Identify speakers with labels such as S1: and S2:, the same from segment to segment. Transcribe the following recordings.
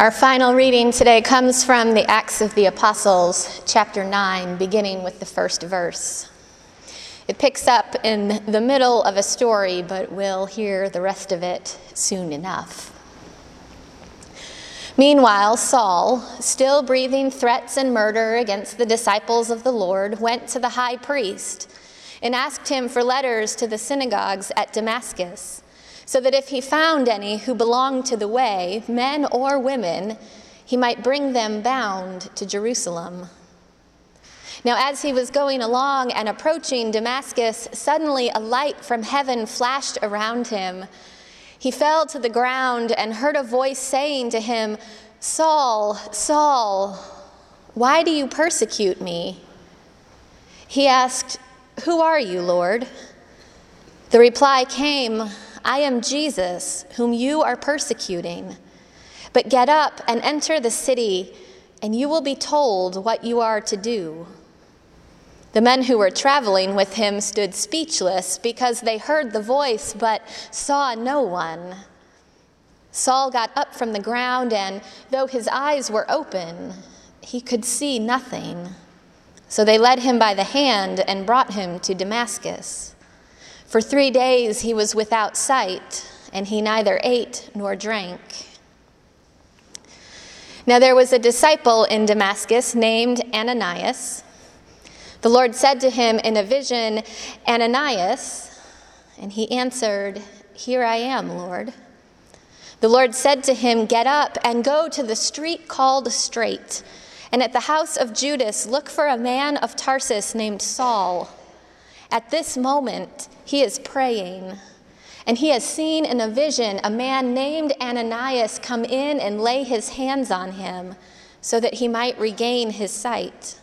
S1: Our final reading today comes from the Acts of the Apostles, chapter 9, beginning with the first verse. It picks up in the middle of a story, but we'll hear the rest of it soon enough. Meanwhile, Saul, still breathing threats and murder against the disciples of the Lord, went to the high priest and asked him for letters to the synagogues at Damascus so that if he found any who belonged to the way, men or women, he might bring them bound to Jerusalem. Now, as he was going along and approaching Damascus, suddenly a light from heaven flashed around him. He fell to the ground and heard a voice saying to him, Saul, Saul, why do you persecute me? He asked, Who are you, Lord? The reply came, I am Jesus, whom you are persecuting. But get up and enter the city, and you will be told what you are to do. The men who were traveling with him stood speechless because they heard the voice but saw no one. Saul got up from the ground, and though his eyes were open, he could see nothing. So they led him by the hand and brought him to Damascus. For three days he was without sight, and he neither ate nor drank. Now there was a disciple in Damascus named Ananias. The Lord said to him in a vision, Ananias, and he answered, Here I am, Lord. The Lord said to him, Get up and go to the street called Straight, and at the house of Judas look for a man of Tarsus named Saul. At this moment, he is praying, and he has seen in a vision a man named Ananias come in and lay his hands on him so that he might regain his sight.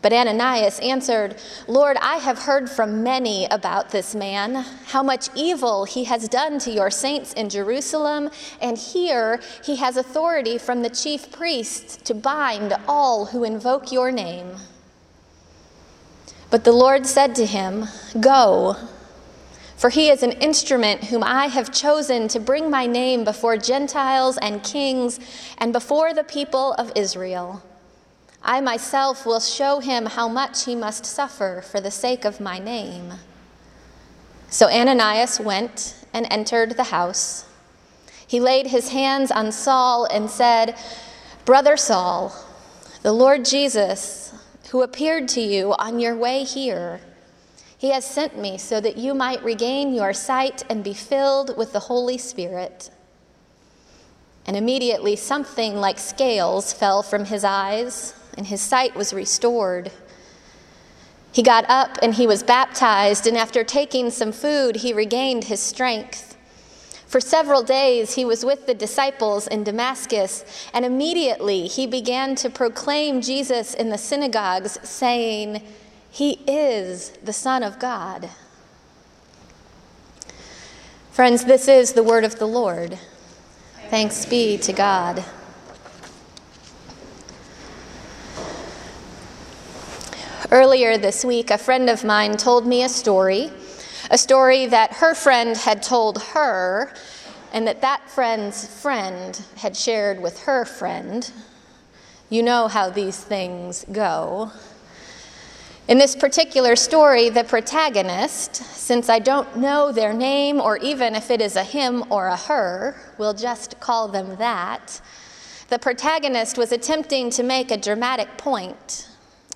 S1: But Ananias answered, Lord, I have heard from many about this man, how much evil he has done to your saints in Jerusalem, and here he has authority from the chief priests to bind all who invoke your name. But the Lord said to him, Go, for he is an instrument whom I have chosen to bring my name before Gentiles and kings and before the people of Israel. I myself will show him how much he must suffer for the sake of my name. So Ananias went and entered the house. He laid his hands on Saul and said, Brother Saul, the Lord Jesus, who appeared to you on your way here. He has sent me so that you might regain your sight and be filled with the Holy Spirit. And immediately something like scales fell from his eyes, and his sight was restored. He got up and he was baptized, and after taking some food, he regained his strength. For several days he was with the disciples in Damascus, and immediately he began to proclaim Jesus in the synagogues, saying, He is the Son of God. Friends, this is the word of the Lord. Thanks be to God. Earlier this week, a friend of mine told me a story a story that her friend had told her, and that that friend's friend had shared with her friend. You know how these things go. In this particular story, the protagonist, since I don't know their name or even if it is a him or a her, we'll just call them that, the protagonist was attempting to make a dramatic point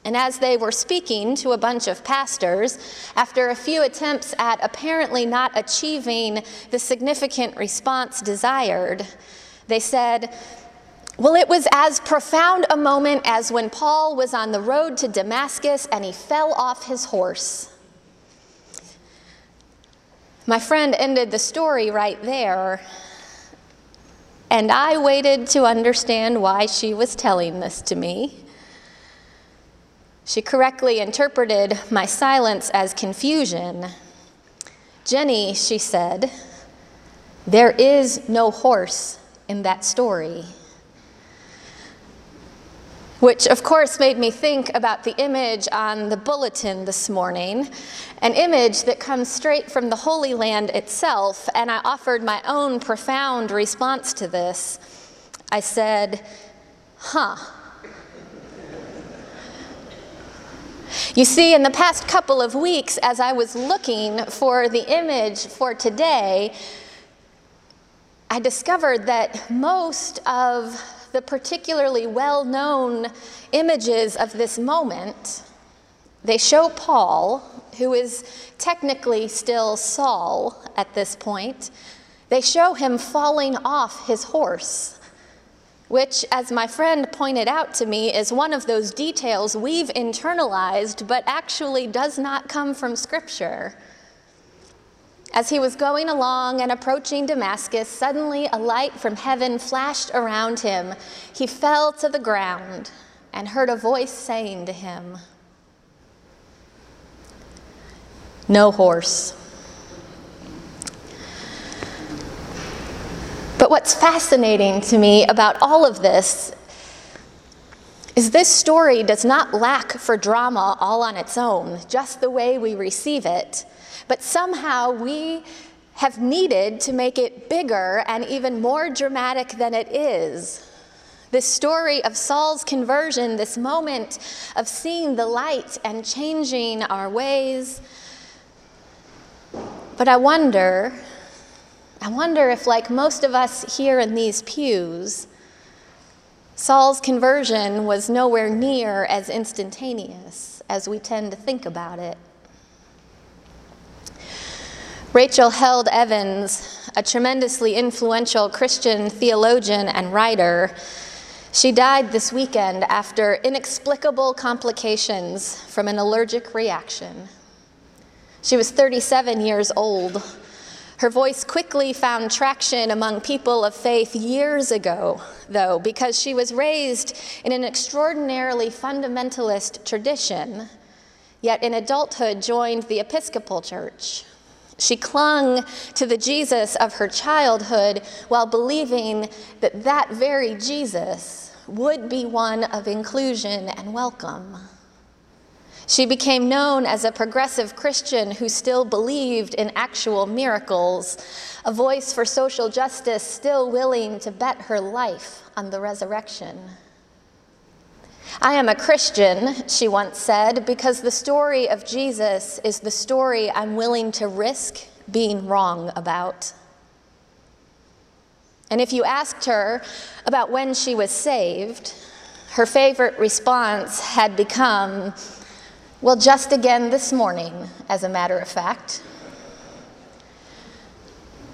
S1: and as they were speaking to a bunch of pastors, after a few attempts at apparently not achieving the significant response desired, they said, Well, it was as profound a moment as when Paul was on the road to Damascus and he fell off his horse. My friend ended the story right there, and I waited to understand why she was telling this to me. She correctly interpreted my silence as confusion. Jenny, she said, there is no horse in that story. Which, of course, made me think about the image on the bulletin this morning, an image that comes straight from the Holy Land itself, and I offered my own profound response to this. I said, Huh. You see, in the past couple of weeks, as I was looking for the image for today, I discovered that most of the particularly well known images of this moment, they show Paul, who is technically still Saul at this point, they show him falling off his horse which, as my friend pointed out to me, is one of those details we've internalized but actually does not come from Scripture. As he was going along and approaching Damascus, suddenly a light from heaven flashed around him. He fell to the ground and heard a voice saying to him, No horse. But what's fascinating to me about all of this is this story does not lack for drama all on its own, just the way we receive it, but somehow we have needed to make it bigger and even more dramatic than it is. This story of Saul's conversion, this moment of seeing the light and changing our ways. But I wonder I wonder if, like most of us here in these pews, Saul's conversion was nowhere near as instantaneous as we tend to think about it. Rachel Held Evans, a tremendously influential Christian theologian and writer, she died this weekend after inexplicable complications from an allergic reaction. She was 37 years old her voice quickly found traction among people of faith years ago, though, because she was raised in an extraordinarily fundamentalist tradition, yet in adulthood joined the Episcopal Church. She clung to the Jesus of her childhood while believing that that very Jesus would be one of inclusion and welcome. She became known as a progressive Christian who still believed in actual miracles, a voice for social justice still willing to bet her life on the resurrection. I am a Christian, she once said, because the story of Jesus is the story I'm willing to risk being wrong about. And if you asked her about when she was saved, her favorite response had become, well, just again this morning, as a matter of fact.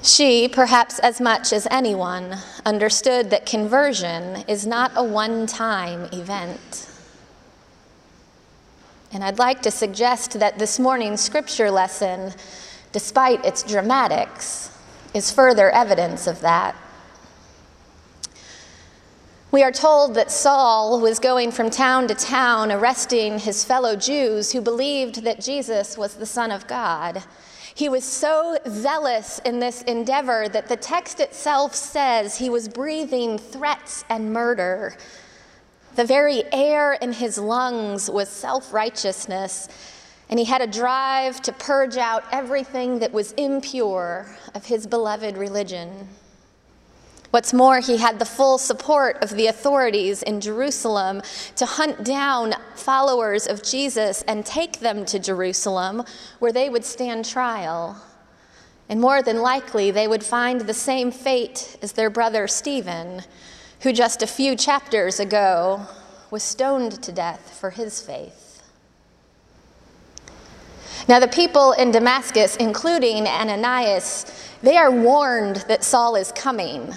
S1: She, perhaps as much as anyone, understood that conversion is not a one time event. And I'd like to suggest that this morning's scripture lesson, despite its dramatics, is further evidence of that. We are told that Saul was going from town to town arresting his fellow Jews who believed that Jesus was the Son of God. He was so zealous in this endeavor that the text itself says he was breathing threats and murder. The very air in his lungs was self righteousness, and he had a drive to purge out everything that was impure of his beloved religion. What's more, he had the full support of the authorities in Jerusalem to hunt down followers of Jesus and take them to Jerusalem where they would stand trial. And more than likely, they would find the same fate as their brother Stephen, who just a few chapters ago was stoned to death for his faith. Now, the people in Damascus, including Ananias, they are warned that Saul is coming.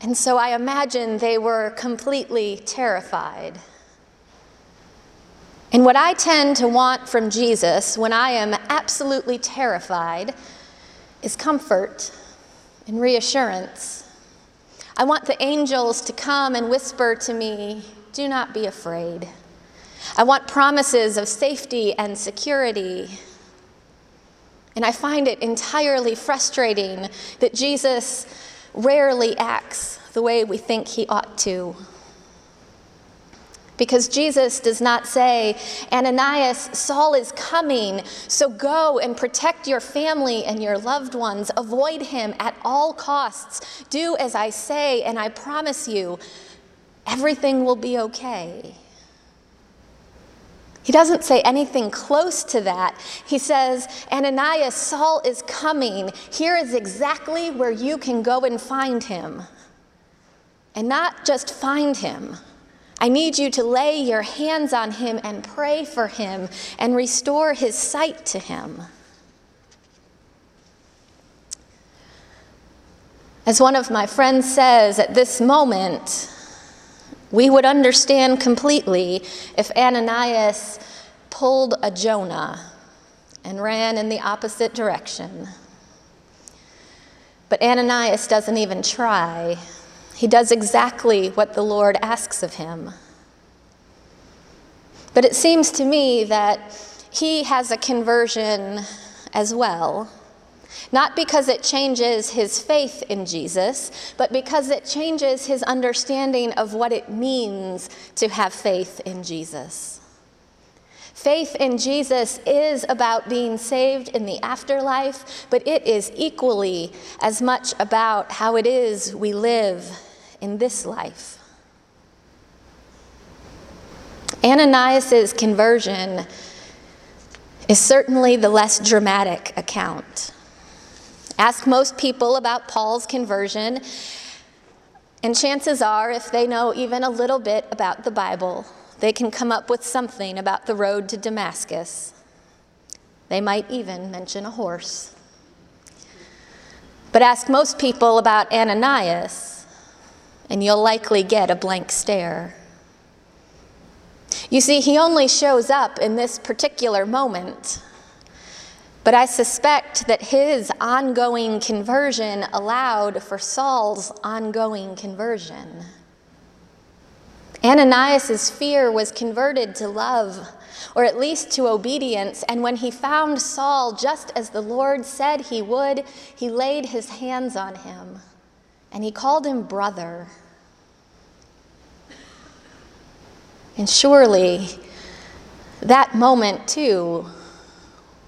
S1: And so I imagine they were completely terrified. And what I tend to want from Jesus when I am absolutely terrified is comfort and reassurance. I want the angels to come and whisper to me, Do not be afraid. I want promises of safety and security. And I find it entirely frustrating that Jesus rarely acts the way we think he ought to. Because Jesus does not say, Ananias, Saul is coming, so go and protect your family and your loved ones. Avoid him at all costs. Do as I say, and I promise you, everything will be okay. He doesn't say anything close to that. He says, Ananias, Saul is coming. Here is exactly where you can go and find him. And not just find him I need you to lay your hands on him and pray for him and restore his sight to him. As one of my friends says, at this moment, we would understand completely if Ananias pulled a Jonah and ran in the opposite direction. But Ananias doesn't even try. He does exactly what the Lord asks of him. But it seems to me that he has a conversion as well. Not because it changes his faith in Jesus, but because it changes his understanding of what it means to have faith in Jesus. Faith in Jesus is about being saved in the afterlife, but it is equally as much about how it is we live in this life. Ananias' conversion is certainly the less dramatic account. Ask most people about Paul's conversion, and chances are, if they know even a little bit about the Bible, they can come up with something about the road to Damascus. They might even mention a horse. But ask most people about Ananias, and you'll likely get a blank stare. You see, he only shows up in this particular moment. But I suspect that his ongoing conversion allowed for Saul's ongoing conversion. Ananias' fear was converted to love, or at least to obedience, and when he found Saul just as the Lord said he would, he laid his hands on him and he called him brother. And surely that moment, too,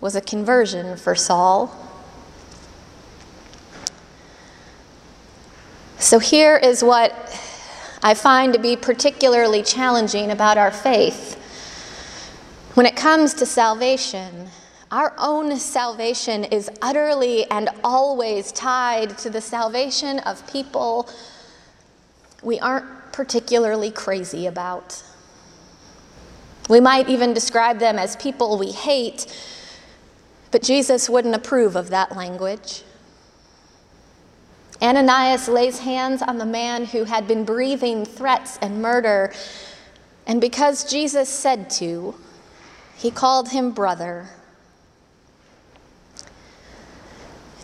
S1: was a conversion for Saul. So here is what I find to be particularly challenging about our faith. When it comes to salvation, our own salvation is utterly and always tied to the salvation of people we aren't particularly crazy about. We might even describe them as people we hate, but Jesus wouldn't approve of that language. Ananias lays hands on the man who had been breathing threats and murder, and because Jesus said to, he called him brother.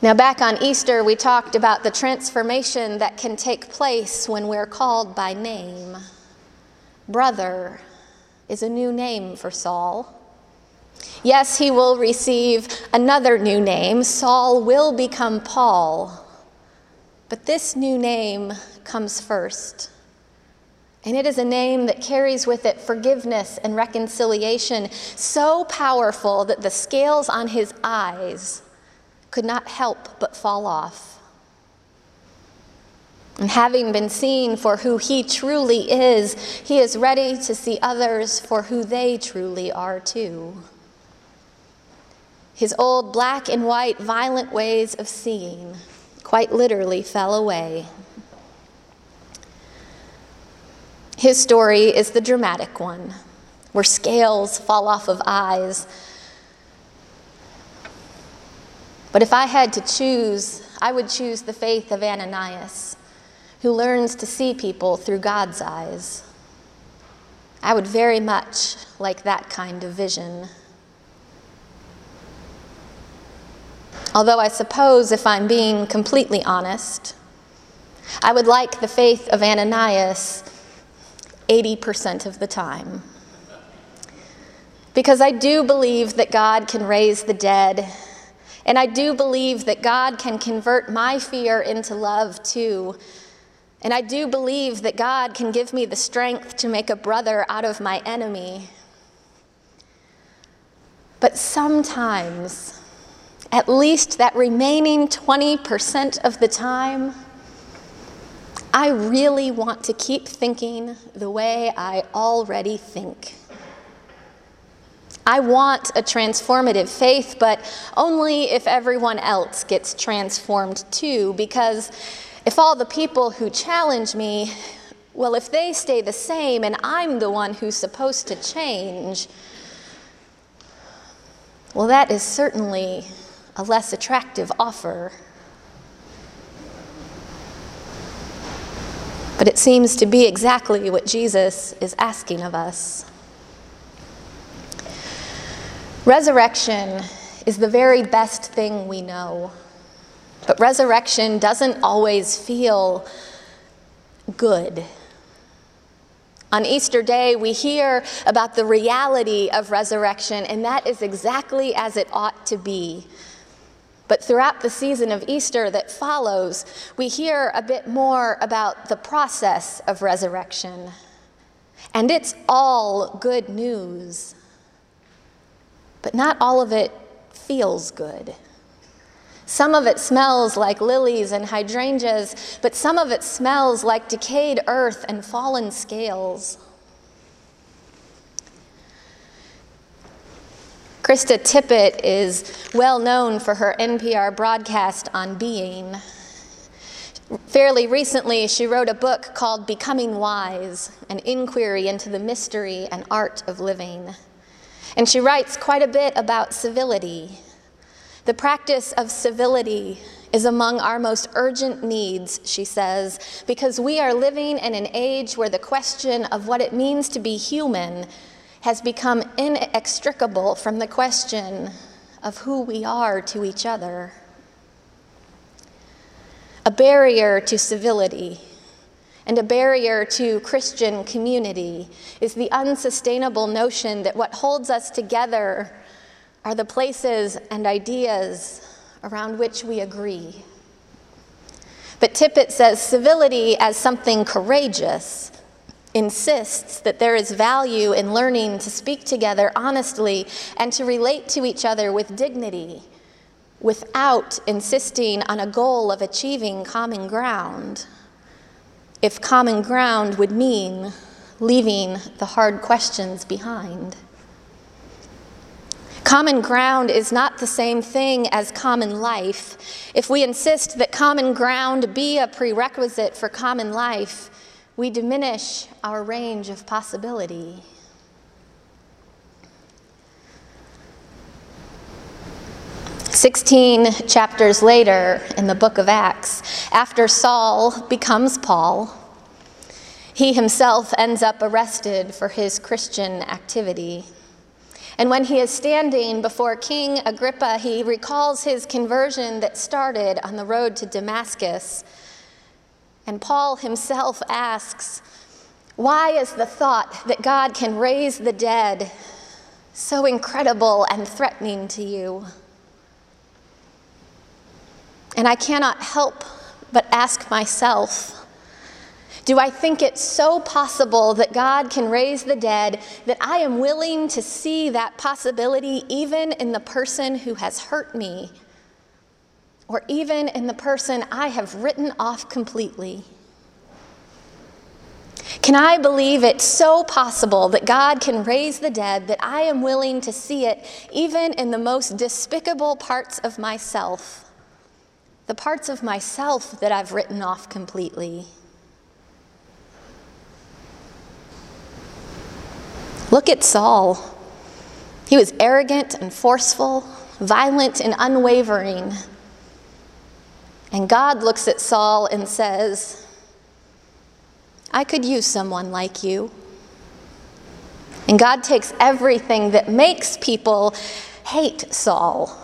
S1: Now, back on Easter, we talked about the transformation that can take place when we're called by name. Brother is a new name for Saul. Yes, he will receive another new name. Saul will become Paul. But this new name comes first. And it is a name that carries with it forgiveness and reconciliation so powerful that the scales on his eyes could not help but fall off. And having been seen for who he truly is, he is ready to see others for who they truly are too. His old black and white, violent ways of seeing quite literally fell away. His story is the dramatic one, where scales fall off of eyes But if I had to choose, I would choose the faith of Ananias, who learns to see people through God's eyes. I would very much like that kind of vision. Although I suppose, if I'm being completely honest, I would like the faith of Ananias 80% of the time. Because I do believe that God can raise the dead and I do believe that God can convert my fear into love too. And I do believe that God can give me the strength to make a brother out of my enemy. But sometimes, at least that remaining 20% of the time, I really want to keep thinking the way I already think. I want a transformative faith, but only if everyone else gets transformed too, because if all the people who challenge me, well, if they stay the same and I'm the one who's supposed to change, well, that is certainly a less attractive offer. But it seems to be exactly what Jesus is asking of us. Resurrection is the very best thing we know. But resurrection doesn't always feel good. On Easter Day, we hear about the reality of resurrection, and that is exactly as it ought to be. But throughout the season of Easter that follows, we hear a bit more about the process of resurrection. And it's all good news. But not all of it feels good. Some of it smells like lilies and hydrangeas, but some of it smells like decayed earth and fallen scales. Krista Tippett is well known for her NPR broadcast on being. Fairly recently, she wrote a book called Becoming Wise An Inquiry into the Mystery and Art of Living. And she writes quite a bit about civility the practice of civility is among our most urgent needs, she says, because we are living in an age where the question of what it means to be human has become inextricable from the question of who we are to each other. A barrier to civility and a barrier to Christian community is the unsustainable notion that what holds us together are the places and ideas around which we agree. But Tippett says civility as something courageous insists that there is value in learning to speak together honestly and to relate to each other with dignity without insisting on a goal of achieving common ground. If common ground would mean leaving the hard questions behind. Common ground is not the same thing as common life. If we insist that common ground be a prerequisite for common life, we diminish our range of possibility. Sixteen chapters later in the book of Acts, after Saul becomes Paul, he himself ends up arrested for his Christian activity. And when he is standing before King Agrippa, he recalls his conversion that started on the road to Damascus. And Paul himself asks, Why is the thought that God can raise the dead so incredible and threatening to you? And I cannot help but ask myself, do I think it so possible that God can raise the dead that I am willing to see that possibility even in the person who has hurt me or even in the person I have written off completely? Can I believe it so possible that God can raise the dead that I am willing to see it even in the most despicable parts of myself, the parts of myself that I've written off completely? Look at Saul. He was arrogant and forceful, violent and unwavering. And God looks at Saul and says, I could use someone like you. And God takes everything that makes people hate Saul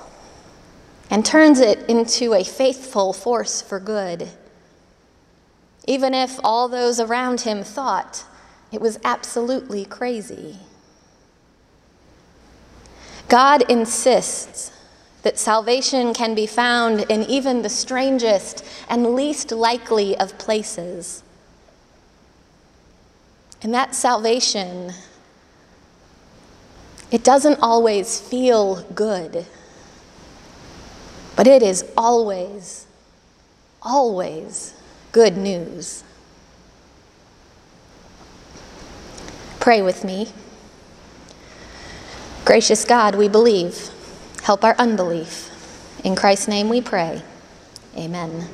S1: and turns it into a faithful force for good. Even if all those around him thought it was absolutely crazy. God insists that salvation can be found in even the strangest and least likely of places. And that salvation, it doesn't always feel good, but it is always, always good news. Pray with me. Gracious God, we believe. Help our unbelief. In Christ's name we pray. Amen.